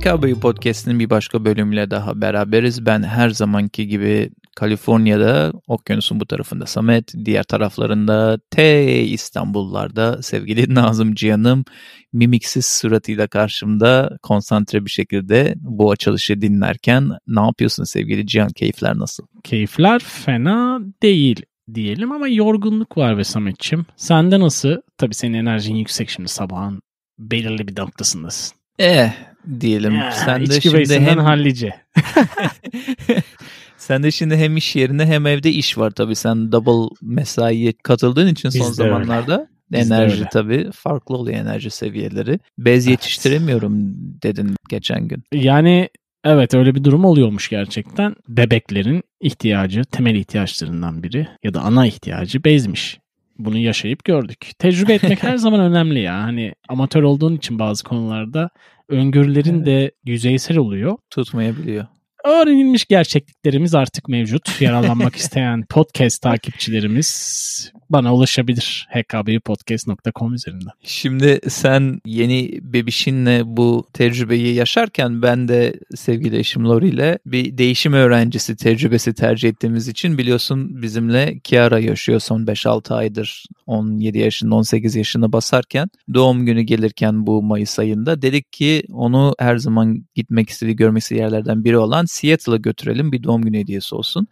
HKB Podcast'in bir başka bölümüyle daha beraberiz. Ben her zamanki gibi Kaliforniya'da, okyanusun bu tarafında Samet, diğer taraflarında T İstanbullarda sevgili Nazım Cihan'ım mimiksiz suratıyla karşımda konsantre bir şekilde bu açılışı dinlerken ne yapıyorsun sevgili Cihan? Keyifler nasıl? Keyifler fena değil diyelim ama yorgunluk var ve Sametçim. Sende nasıl? Tabii senin enerjin yüksek şimdi sabahın belirli bir noktasındasın. Eh diyelim. Ya, Sen de şimdi hem hallice. sen de şimdi hem iş yerinde hem evde iş var tabii. Sen double mesaiye katıldığın için son Biz öyle. zamanlarda Biz de enerji öyle. tabii farklı oluyor enerji seviyeleri. Bez Evet. yetiştiremiyorum dedin geçen gün. Yani evet öyle bir durum oluyormuş gerçekten. Bebeklerin ihtiyacı, temel ihtiyaçlarından biri ya da ana ihtiyacı bezmiş. Bunu yaşayıp gördük. Tecrübe etmek her zaman önemli ya. Hani amatör olduğun için bazı konularda öngörülerin de yüzeysel oluyor. Tutmayabiliyor. Öğrenilmiş gerçekliklerimiz artık mevcut. Yararlanmak isteyen podcast takipçilerimiz bana ulaşabilir. hkbpodcast.com üzerinden. Şimdi sen yeni bebişinle bu tecrübeyi yaşarken ben de sevgili eşim Lori ile bir değişim öğrencisi tecrübesi tercih ettiğimiz için biliyorsun bizimle Kiara yaşıyor son 5-6 aydır 17 yaşında 18 yaşına basarken doğum günü gelirken bu Mayıs ayında dedik ki onu her zaman gitmek istediği görmek istediği yerlerden biri olan Seattle'a götürelim bir doğum günü hediyesi olsun.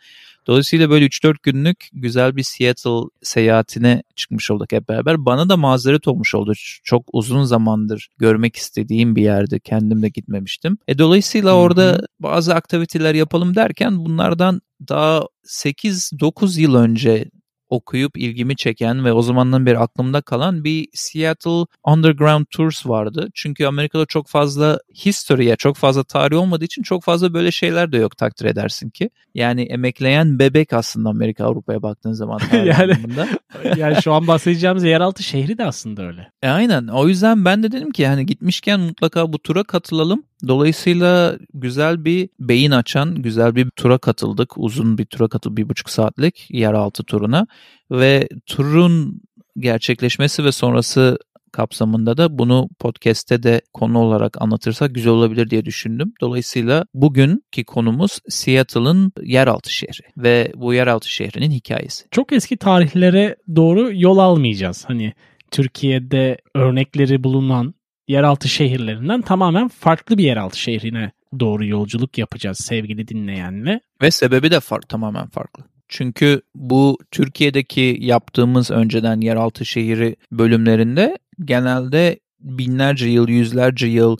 Dolayısıyla böyle 3-4 günlük güzel bir Seattle seyahatine çıkmış olduk hep beraber. Bana da mazeret olmuş oldu. Çok uzun zamandır görmek istediğim bir yerde. Kendim de gitmemiştim. E dolayısıyla Hı hı. orada bazı aktiviteler yapalım derken bunlardan daha 8-9 yıl önce okuyup ilgimi çeken ve o zamandan beri aklımda kalan bir Seattle Underground Tours vardı. Çünkü Amerika'da çok fazla history'e, çok fazla tarih olmadığı için çok fazla böyle şeyler de yok takdir edersin ki. Yani emekleyen bebek aslında Amerika Avrupa'ya baktığın zaman. Yani-. Yani şu an bahsedeceğimiz yeraltı şehri de aslında öyle. E, aynen. O yüzden ben de dedim ki yani gitmişken mutlaka bu tura katılalım. Dolayısıyla güzel bir beyin açan, güzel bir tura katıldık. Uzun bir tura katıldık. Bir buçuk saatlik yeraltı turuna. Ve turun gerçekleşmesi ve sonrası kapsamında da bunu podcast'te de konu olarak anlatırsak güzel olabilir diye düşündüm. Dolayısıyla bugünkü konumuz Seattle'ın yeraltı şehri ve bu yeraltı şehrinin hikayesi. Çok eski tarihlere doğru yol almayacağız. Hani Türkiye'de örnekleri bulunan yeraltı şehirlerinden tamamen farklı bir yeraltı şehrine doğru yolculuk yapacağız sevgili dinleyenle. Ve sebebi de fark, tamamen farklı. Çünkü bu Türkiye'deki yaptığımız önceden yeraltı şehri bölümlerinde genelde binlerce yıl, yüzlerce yıl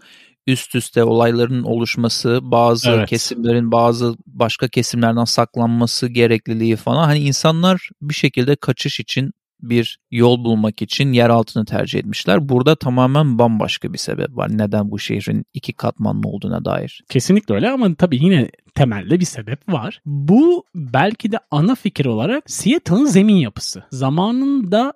üst üste olayların oluşması, bazı Evet. kesimlerin bazı başka kesimlerden saklanması gerekliliği falan. Hani insanlar bir şekilde kaçış için bir yol bulmak için yer altını tercih etmişler. Burada tamamen bambaşka bir sebep var. Neden bu şehrin iki katmanlı olduğuna dair. Kesinlikle öyle ama tabii yine temelde bir sebep var. Bu belki de ana fikir olarak Seattle'ın zemin yapısı. Zamanında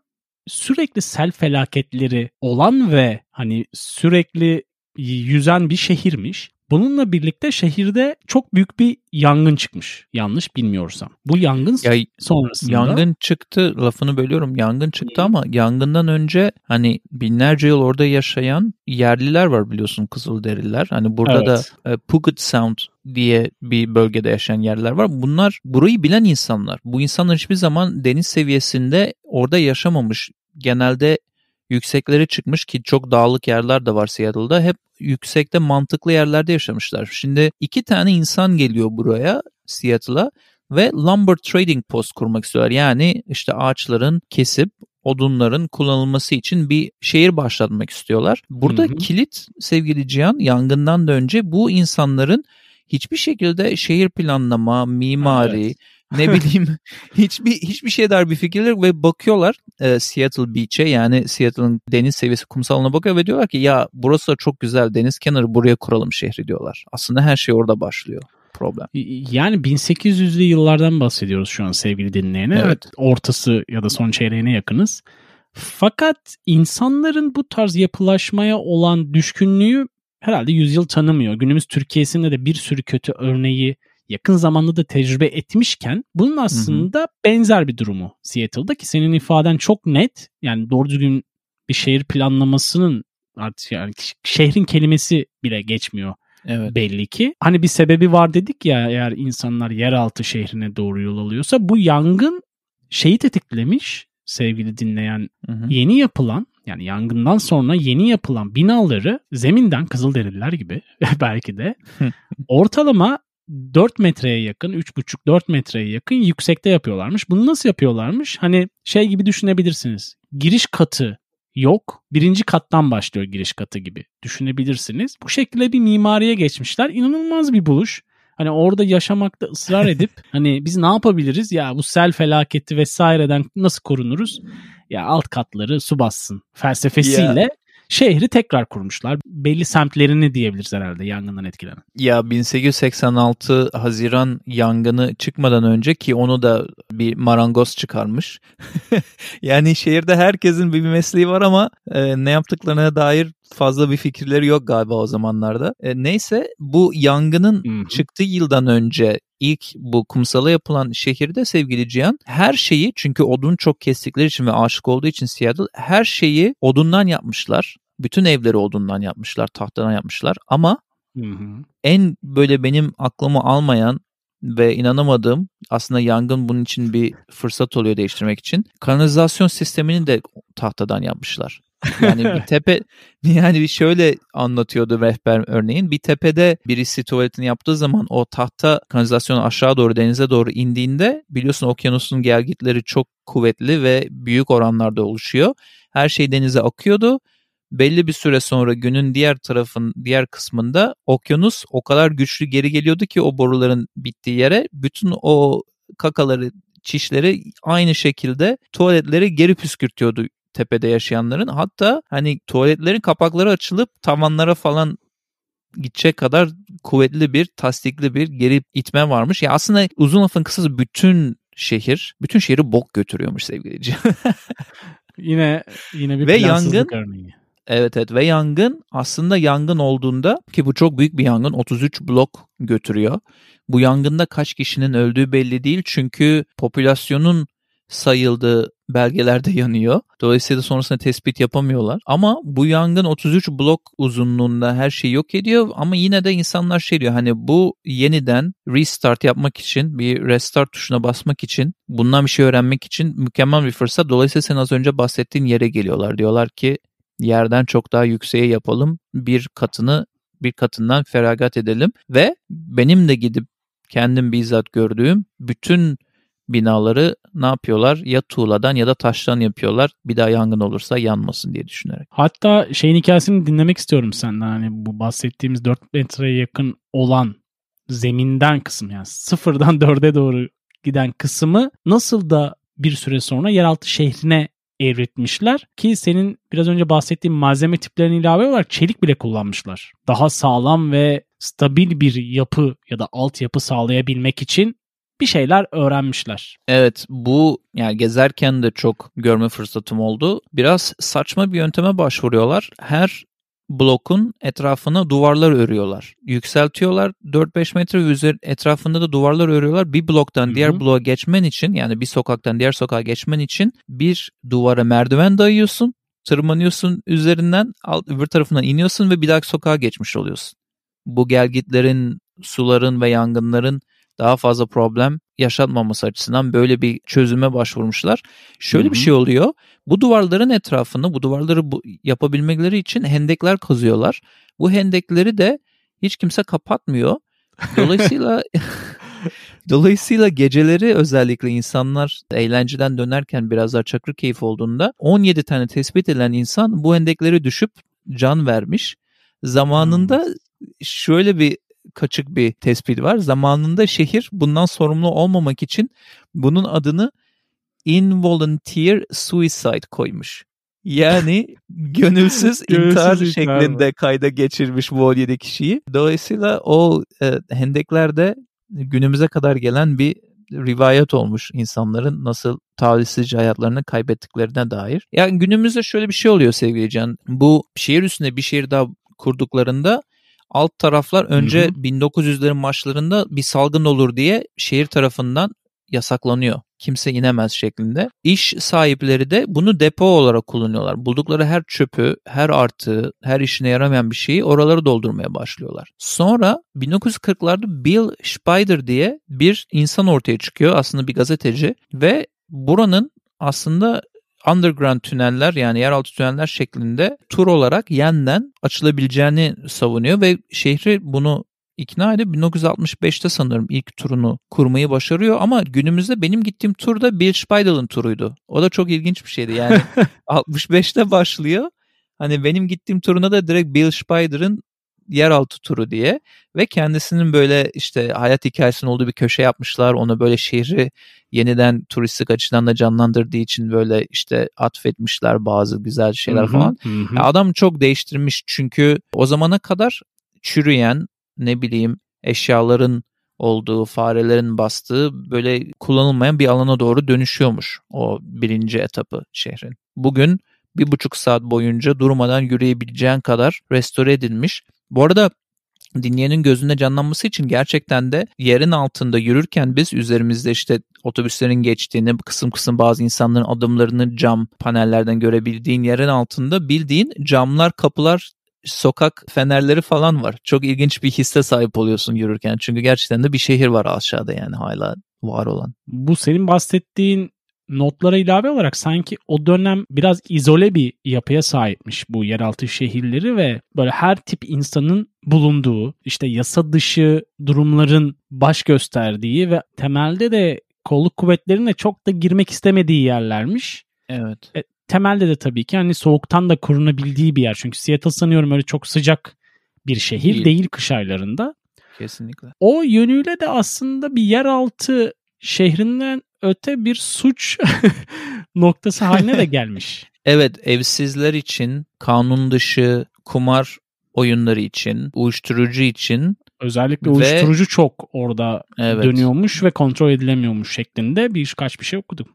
sürekli sel felaketleri olan ve hani sürekli yüzen bir şehirmiş. Bununla birlikte şehirde çok büyük bir yangın çıkmış. Yanlış bilmiyorsam. Bu yangın Ya sonrasında Yangın çıktı lafını bölüyorum yangın çıktı ama yangından önce hani binlerce yıl orada yaşayan yerliler var biliyorsun Kızılderililer. Hani burada Evet. da e, Puget Sound diye bir bölgede yaşayan yerler var. Bunlar burayı bilen insanlar. Bu insanlar hiçbir zaman deniz seviyesinde orada yaşamamış. Genelde yükseklere çıkmış ki çok dağlık yerler de var Seattle'da. Hep yüksekte mantıklı yerlerde yaşamışlar. Şimdi iki tane insan geliyor buraya Seattle'a ve lumber trading post kurmak istiyorlar. Yani işte ağaçların kesip odunların kullanılması için bir şehir başlatmak istiyorlar. Burada Hı hı. kilit sevgili Cihan yangından da önce bu insanların hiçbir şekilde şehir planlama, mimari, Evet. Ne bileyim hiçbir hiçbir şey der bir fikirler yok ve bakıyorlar e, Seattle Beach'e yani Seattle'ın deniz seviyesi kumsalına bakıyor ve diyorlar ki ya burası da çok güzel deniz kenarı buraya kuralım şehri diyorlar. Aslında her şey orada başlıyor problem. Yani 1800'lü yıllardan bahsediyoruz şu an sevgili dinleyene. Evet. Evet. Ortası ya da son çeyreğine yakınız. Fakat insanların bu tarz yapılaşmaya olan düşkünlüğü herhalde yüzyıl tanımıyor. Günümüz Türkiye'sinde de bir sürü kötü örneği yakın zamanda da tecrübe etmişken bunun aslında benzer bir durumu Seattle'da ki senin ifaden çok net. Yani doğru düzgün bir şehir planlamasının artık yani şehrin kelimesi bile geçmiyor Evet. belli ki. Hani bir sebebi var dedik ya eğer insanlar yeraltı şehrine doğru yol alıyorsa bu yangın şeyi tetiklemiş sevgili dinleyen Hı hı. yeni yapılan yani yangından sonra yeni yapılan binaları zeminden Kızılderililer gibi belki de ortalama 4 metreye yakın 3,5-4 metreye yakın yüksekte yapıyorlarmış. Bunu nasıl yapıyorlarmış? Hani şey gibi düşünebilirsiniz. Giriş katı yok. Birinci kattan başlıyor giriş katı gibi düşünebilirsiniz. Bu şekilde bir mimariye geçmişler. İnanılmaz bir buluş. Hani orada yaşamakta ısrar edip hani biz ne yapabiliriz? Ya bu sel felaketi vesaireden nasıl korunuruz? Ya alt katları su bassın felsefesiyle şehri tekrar kurmuşlar. Belli semtlerini diyebiliriz herhalde yangından etkilenen. Ya 1886 Haziran yangını çıkmadan önce ki onu da bir marangoz çıkarmış. yani şehirde herkesin bir mesleği var ama e, ne yaptıklarına dair fazla bir fikirleri yok galiba o zamanlarda. E, neyse bu yangının Hı hı. çıktığı yıldan önce ilk bu kumsala yapılan şehirde sevgili Cihan her şeyi çünkü odun çok kestikleri için ve aşık olduğu için Seattle her şeyi odundan yapmışlar. Bütün evleri odundan yapmışlar, tahtadan yapmışlar ama Hı hı. en böyle benim aklımı almayan ve inanamadığım aslında yangın bunun için bir fırsat oluyor değiştirmek için. Kanalizasyon sistemini de tahtadan yapmışlar. Yani bir tepe yani bir şöyle anlatıyordu rehber örneğin. Bir tepede birisi tuvaletini yaptığı zaman o tahta kanalizasyon aşağı doğru denize doğru indiğinde biliyorsun okyanusun gelgitleri çok kuvvetli ve büyük oranlarda oluşuyor. Her şey denize akıyordu belli bir süre sonra günün diğer tarafın diğer kısmında okyanus o kadar güçlü geri geliyordu ki o boruların bittiği yere bütün o kakaları çişleri aynı şekilde tuvaletleri geri püskürtüyordu tepede yaşayanların. Hatta hani tuvaletlerin kapakları açılıp tavanlara falan gidecek kadar kuvvetli bir tasdikli bir geri itme varmış. Ya aslında uzun lafın kısası bütün şehir, bütün şehri bok götürüyormuş sevgili Yine yine bir Ve yangın- örneği. Evet evet ve yangın aslında yangın olduğunda ki bu çok büyük bir yangın 33 blok götürüyor. Bu yangında kaç kişinin öldüğü belli değil çünkü popülasyonun sayıldığı belgelerde yanıyor. Dolayısıyla sonrasında tespit yapamıyorlar. Ama bu yangın 33 blok uzunluğunda her şeyi yok ediyor ama yine de insanlar şey diyor hani bu yeniden restart yapmak için bir restart tuşuna basmak için bundan bir şey öğrenmek için mükemmel bir fırsat. Dolayısıyla sen az önce bahsettiğin yere geliyorlar. Diyorlar ki yerden çok daha yükseğe yapalım. Bir katını bir katından feragat edelim ve benim de gidip kendim bizzat gördüğüm bütün binaları ne yapıyorlar? Ya tuğladan ya da taştan yapıyorlar. Bir daha yangın olursa yanmasın diye düşünerek. Hatta şeyin hikayesini dinlemek istiyorum senden. Hani bu bahsettiğimiz 4 metreye yakın olan zeminden kısım yani sıfırdan 4'e doğru giden kısmı nasıl da bir süre sonra yeraltı şehrine evritmişler ki senin biraz önce bahsettiğin malzeme tiplerine ilave olarak çelik bile kullanmışlar. Daha sağlam ve stabil bir yapı ya da altyapı sağlayabilmek için bir şeyler öğrenmişler. Evet bu yani gezerken de çok görme fırsatım oldu. Biraz saçma bir yönteme başvuruyorlar. Her blokun etrafına duvarlar örüyorlar. Yükseltiyorlar 4-5 metre üzeri etrafında da duvarlar örüyorlar. Bir bloktan Hı hı. diğer bloğa geçmen için yani bir sokaktan diğer sokağa geçmen için bir duvara merdiven dayıyorsun. Tırmanıyorsun üzerinden alt, öbür tarafından iniyorsun ve bir dahaki sokağa geçmiş oluyorsun. Bu gelgitlerin, suların ve yangınların daha fazla problem yaşatmaması açısından böyle bir çözüme başvurmuşlar. Şöyle Hı hı. bir şey oluyor. Bu duvarların etrafını, bu duvarları bu, yapabilmeleri için hendekler kazıyorlar. Bu hendekleri de hiç kimse kapatmıyor. Dolayısıyla Dolayısıyla geceleri özellikle insanlar eğlenceden dönerken biraz daha çakır keyif olduğunda 17 tane tespit edilen insan bu hendekleri düşüp can vermiş. Zamanında şöyle bir kaçık bir tespit var. Zamanında şehir bundan sorumlu olmamak için bunun adını involunteer suicide koymuş. Yani gönülsüz intihar şeklinde kayda geçirmiş bu 17 kişiyi. Dolayısıyla o e, hendeklerde günümüze kadar gelen bir rivayet olmuş insanların nasıl talihsizce hayatlarını kaybettiklerine dair. Yani günümüzde şöyle bir şey oluyor sevgili Can. Bu şehir üstünde bir şehir daha kurduklarında alt taraflar önce Hı hı. 1900'lerin başlarında bir salgın olur diye şehir tarafından yasaklanıyor. kimse inemez şeklinde. İş sahipleri de bunu depo olarak kullanıyorlar. Buldukları her çöpü, her artığı, her işine yaramayan bir şeyi oraları doldurmaya başlıyorlar. Sonra 1940'larda Bill Spider diye bir insan ortaya çıkıyor. Aslında bir gazeteci ve buranın aslında underground tüneller yani yeraltı tüneller şeklinde tur olarak yeniden açılabileceğini savunuyor ve şehri bunu ikna edip 1965'te sanırım ilk turunu kurmayı başarıyor ama günümüzde benim gittiğim tur da Bill Speidel'ın turuydu. O da çok ilginç bir şeydi yani 65'te başlıyor. Hani benim gittiğim turuna da direkt Bill Speider'ın yeraltı turu diye ve kendisinin böyle işte hayat hikayesinin olduğu bir köşe yapmışlar. Onu böyle şehri yeniden turistik açıdan da canlandırdığı için böyle işte atfetmişler bazı güzel şeyler falan. Hı hı. Adam çok değiştirmiş çünkü o zamana kadar çürüyen ne bileyim eşyaların olduğu, farelerin bastığı böyle kullanılmayan bir alana doğru dönüşüyormuş o birinci etapı şehrin. Bugün bir buçuk saat boyunca durmadan yürüyebileceğin kadar restore edilmiş. Bu arada dinleyenin gözünde canlanması için gerçekten de yerin altında yürürken biz üzerimizde işte otobüslerin geçtiğini, kısım kısım bazı insanların adımlarını cam panellerden görebildiğin yerin altında bildiğin camlar, kapılar sokak fenerleri falan var. Çok ilginç bir hisse sahip oluyorsun yürürken. Çünkü gerçekten de bir şehir var aşağıda yani hala var olan. Bu senin bahsettiğin notlara ilave olarak sanki o dönem biraz izole bir yapıya sahipmiş bu yeraltı şehirleri ve böyle her tip insanın bulunduğu işte yasa dışı durumların baş gösterdiği ve temelde de kolluk kuvvetlerinin de çok da girmek istemediği yerlermiş. Evet. E, temelde de tabii ki hani soğuktan da korunabildiği bir yer. Çünkü Seattle sanıyorum öyle çok sıcak bir şehir değil, değil kış aylarında. Kesinlikle. O yönüyle de aslında bir yeraltı şehrinden öte bir suç noktası haline de gelmiş. evet evsizler için, kanun dışı kumar oyunları için, uyuşturucu için Özellikle uyuşturucu ve, çok orada evet. dönüyormuş ve kontrol edilemiyormuş şeklinde birkaç bir şey okudum.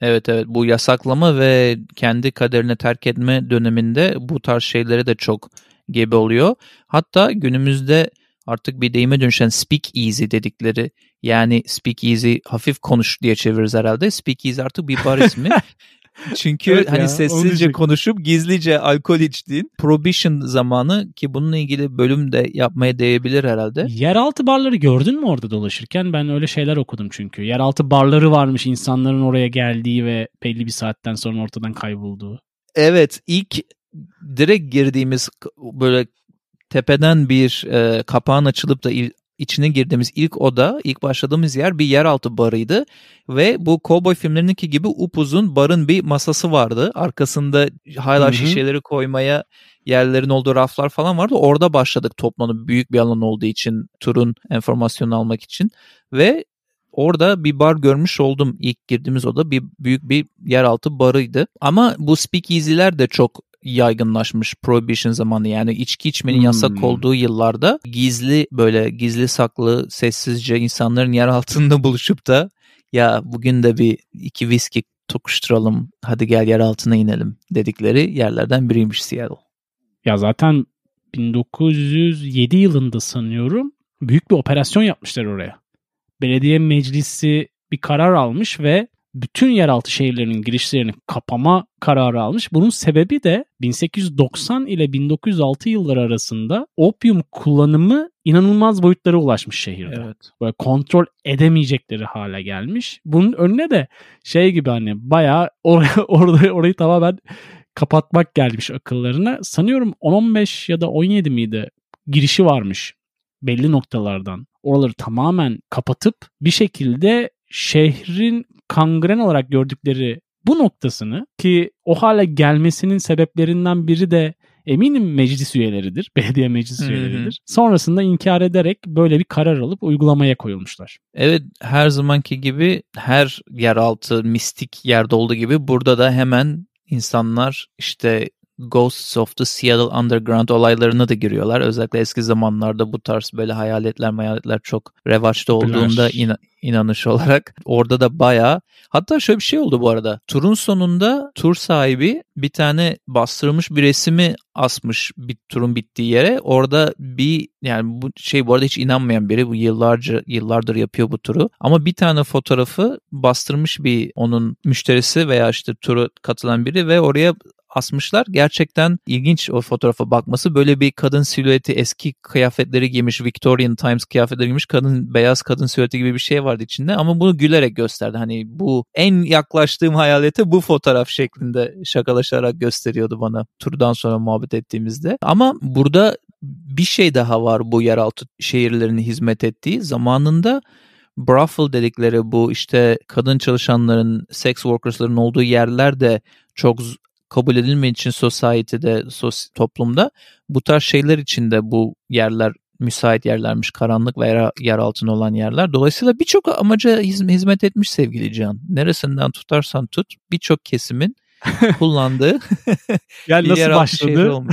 Evet evet bu yasaklama ve kendi kaderine terk etme döneminde bu tarz şeyleri de çok gebe oluyor. Hatta günümüzde artık bir deyime dönüşen speak easy dedikleri yani speak easy hafif konuş diye çeviririz herhalde. Speak easy artık bir bar ismi. Çünkü evet hani ya, sessizce konuşup gizlice alkol içtiğin prohibition zamanı ki bununla ilgili bölüm de yapmaya değebilir herhalde. Yeraltı barları gördün mü orada dolaşırken? Ben öyle şeyler okudum çünkü. Yeraltı barları varmış insanların oraya geldiği ve belli bir saatten sonra ortadan kaybolduğu. Evet ilk direkt girdiğimiz böyle tepeden bir e, kapağın açılıp da içine girdiğimiz ilk oda, ilk başladığımız yer bir yeraltı barıydı ve bu kovboy filmlerindeki gibi upuzun barın bir masası vardı. Arkasında hala Hı-hı. şişeleri koymaya yerlerin olduğu raflar falan vardı. Orada başladık toplanıp büyük bir alan olduğu için turun enformasyonu almak için ve orada bir bar görmüş oldum ilk girdiğimiz oda bir büyük bir yeraltı barıydı. Ama bu speakeasy'ler de çok yaygınlaşmış prohibition zamanı yani içki içmenin hmm. yasak olduğu yıllarda gizli böyle gizli saklı sessizce insanların yer altında buluşup da ya bugün de bir iki viski tokuşturalım hadi gel yer altına inelim dedikleri yerlerden biriymiş Seattle. Ya zaten 1907 yılında sanıyorum büyük bir operasyon yapmışlar oraya. Belediye meclisi bir karar almış ve bütün yeraltı şehirlerinin girişlerini kapama kararı almış. Bunun sebebi de 1890 ile 1906 yılları arasında opium kullanımı inanılmaz boyutlara ulaşmış şehirde. Evet. Böyle kontrol edemeyecekleri hale gelmiş. Bunun önüne de şey gibi hani bayağı oraya, orada orayı tamamen kapatmak gelmiş akıllarına. Sanıyorum 10-15 ya da 17 miydi girişi varmış belli noktalardan. Oraları tamamen kapatıp bir şekilde şehrin kangren olarak gördükleri bu noktasını ki o hale gelmesinin sebeplerinden biri de eminim meclis üyeleridir, belediye meclis Hı-hı. üyeleridir. Sonrasında inkar ederek böyle bir karar alıp uygulamaya koyulmuşlar. Evet her zamanki gibi her yeraltı mistik yerde olduğu gibi burada da hemen insanlar işte Ghosts of the Seattle Underground olaylarına da giriyorlar. Özellikle eski zamanlarda bu tarz böyle hayaletler hayaletler çok revaçta olduğunda in- inanış olarak. Orada da bayağı hatta şöyle bir şey oldu bu arada. Turun sonunda tur sahibi bir tane bastırılmış bir resmi asmış bir turun bittiği yere. Orada bir yani bu şey bu arada hiç inanmayan biri bu yıllarca yıllardır yapıyor bu turu. Ama bir tane fotoğrafı bastırmış bir onun müşterisi veya işte turu katılan biri ve oraya asmışlar. Gerçekten ilginç o fotoğrafa bakması. Böyle bir kadın silüeti eski kıyafetleri giymiş, Victorian Times kıyafetleri giymiş kadın beyaz kadın silüeti gibi bir şey vardı içinde ama bunu gülerek gösterdi. Hani bu en yaklaştığım hayalete bu fotoğraf şeklinde şakalaşarak gösteriyordu bana turdan sonra muhabbet ettiğimizde. Ama burada bir şey daha var bu yeraltı şehirlerine hizmet ettiği. Zamanında brothel dedikleri bu işte kadın çalışanların, sex workers'ların olduğu yerler de çok kabul edilmediği için society'de, sos toplumda bu tarz şeyler için de bu yerler müsait yerlermiş, karanlık veya yer altında olan yerler. Dolayısıyla birçok amaca hizmet etmiş sevgili Can. Neresinden tutarsan tut birçok kesimin kullandığı yani nasıl başladı?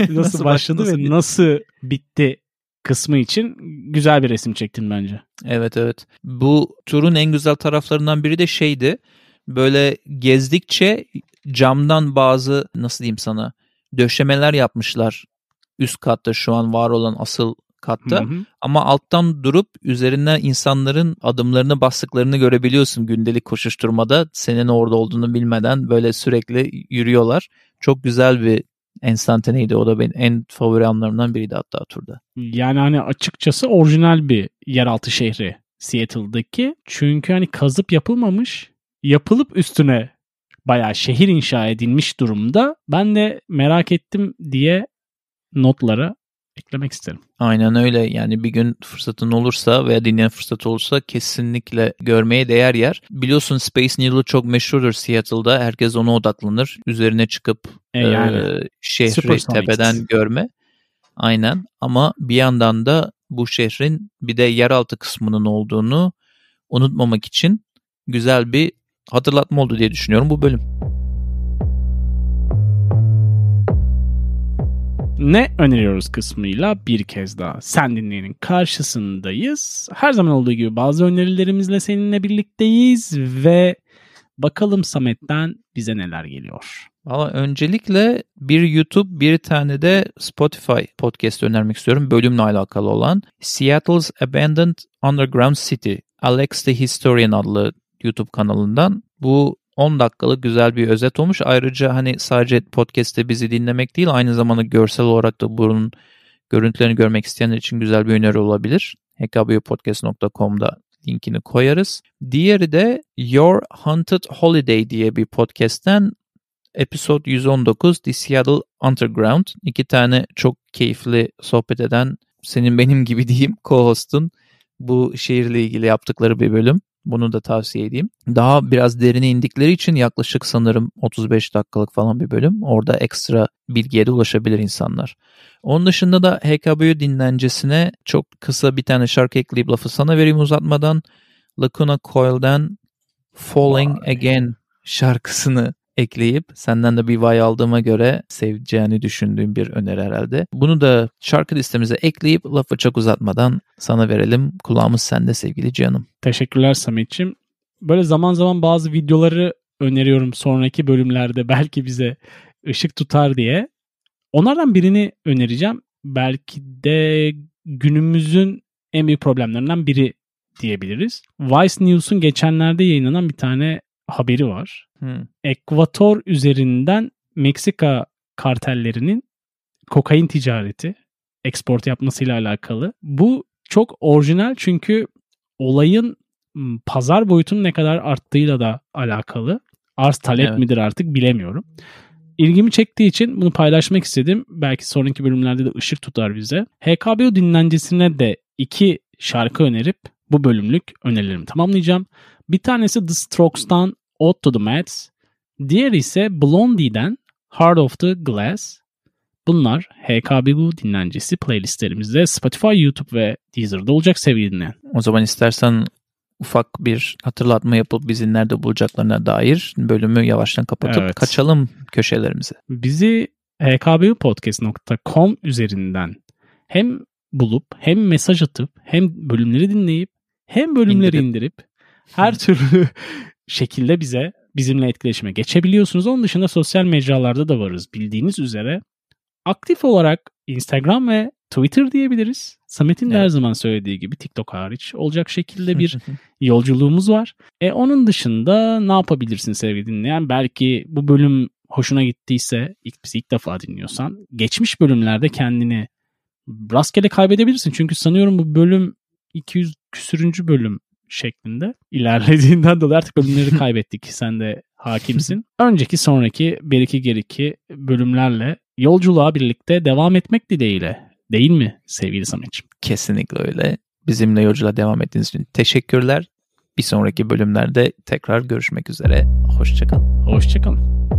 nasıl, nasıl başladı ve nasıl bitti kısmı için güzel bir resim çektin bence. Evet evet. Bu turun en güzel taraflarından biri de şeydi. Böyle gezdikçe camdan bazı nasıl diyeyim sana döşemeler yapmışlar üst katta şu an var olan asıl katta. Hı hı. Ama alttan durup üzerinden insanların adımlarını bastıklarını görebiliyorsun gündelik koşuşturmada. Senin orada olduğunu bilmeden böyle sürekli yürüyorlar. Çok güzel bir enstantaneydi. O da benim en favori anlarımdan biriydi hatta turda. Yani hani açıkçası orijinal bir yeraltı şehri Seattle'daki. Çünkü hani kazıp yapılmamış, yapılıp üstüne bayağı şehir inşa edilmiş durumda. Ben de merak ettim diye notlara eklemek isterim. Aynen öyle yani bir gün fırsatın olursa veya dinleyen fırsatı olursa kesinlikle görmeye değer yer. Biliyorsun Space Needle çok meşhurdur Seattle'da. Herkes ona odaklanır. Üzerine çıkıp e yani, e, şehri tepeden görme. Aynen ama bir yandan da bu şehrin bir de yeraltı kısmının olduğunu unutmamak için güzel bir hatırlatma oldu diye düşünüyorum bu bölüm. Ne öneriyoruz kısmıyla bir kez daha sen dinleyenin karşısındayız. Her zaman olduğu gibi bazı önerilerimizle seninle birlikteyiz ve bakalım Samet'ten bize neler geliyor. Valla öncelikle bir YouTube bir tane de Spotify podcast önermek istiyorum bölümle alakalı olan. Seattle's Abandoned Underground City Alex the Historian adlı YouTube kanalından. Bu 10 dakikalık güzel bir özet olmuş. Ayrıca hani sadece podcast'te bizi dinlemek değil aynı zamanda görsel olarak da bunun görüntülerini görmek isteyenler için güzel bir öneri olabilir. hkbpodcast.com'da linkini koyarız. Diğeri de Your Haunted Holiday diye bir podcast'ten Episode 119 The Seattle Underground. İki tane çok keyifli sohbet eden senin benim gibi diyeyim co-host'un bu şehirle ilgili yaptıkları bir bölüm. Bunu da tavsiye edeyim. Daha biraz derine indikleri için yaklaşık sanırım 35 dakikalık falan bir bölüm. Orada ekstra bilgiye de ulaşabilir insanlar. Onun dışında da HKBU dinlencesine çok kısa bir tane şarkı ekleyip lafı sana vereyim uzatmadan. Lacuna Coil'den Falling. Again şarkısını ekleyip senden de bir vay aldığıma göre seveceğini düşündüğüm bir öneri herhalde. Bunu da şarkı listemize ekleyip lafı çok uzatmadan sana verelim. Kulağımız sende sevgili canım. Teşekkürler Samet'ciğim. Böyle zaman zaman bazı videoları öneriyorum sonraki bölümlerde belki bize ışık tutar diye. Onlardan birini önereceğim. Belki de günümüzün en büyük problemlerinden biri diyebiliriz. Vice News'un geçenlerde yayınlanan bir tane haberi var. Hmm. Ekvator üzerinden Meksika kartellerinin kokain ticareti, export yapmasıyla alakalı. Bu çok orijinal çünkü olayın pazar boyutunun ne kadar arttığıyla da alakalı. Arz talep evet. midir artık bilemiyorum. İlgimi çektiği için bunu paylaşmak istedim. Belki sonraki bölümlerde de ışık tutar bize. HKBO dinlencesine de iki şarkı önerip bu bölümlük önerilerimi tamamlayacağım. Bir tanesi The Strokes'tan Ode to the Mats. Diğeri ise Blondie'den Heart of the Glass. Bunlar HKBU dinlencesi playlistlerimizde Spotify, YouTube ve Deezer'da olacak sevgili dinleyen. O zaman istersen ufak bir hatırlatma yapıp bizi nerede bulacaklarına dair bölümü yavaştan kapatıp Evet. kaçalım köşelerimize. Bizi hkbpodcast.com üzerinden hem bulup hem mesaj atıp hem bölümleri dinleyip hem bölümleri İndirip. indirip her türlü şekilde bize bizimle etkileşime geçebiliyorsunuz. Onun dışında sosyal mecralarda da varız bildiğiniz üzere. Aktif olarak Instagram ve Twitter diyebiliriz. Samet'in de Evet. her zaman söylediği gibi TikTok hariç olacak şekilde bir yolculuğumuz var. E onun dışında ne yapabilirsin sevgili dinleyen? Belki bu bölüm hoşuna gittiyse ilk bizi ilk defa dinliyorsan geçmiş bölümlerde kendini rastgele kaybedebilirsin. Çünkü sanıyorum bu bölüm 200 küsürüncü bölüm şeklinde ilerlediğinden dolayı artık bölümleri kaybettik. Sen de hakimsin. Önceki sonraki bir iki geriki bölümlerle yolculuğa birlikte devam etmek dileğiyle. Değil mi sevgili Samet'ciğim? Kesinlikle öyle. Bizimle yolculuğa devam ettiğiniz için teşekkürler. Bir sonraki bölümlerde tekrar görüşmek üzere. Hoşçakalın. Hoşçakalın.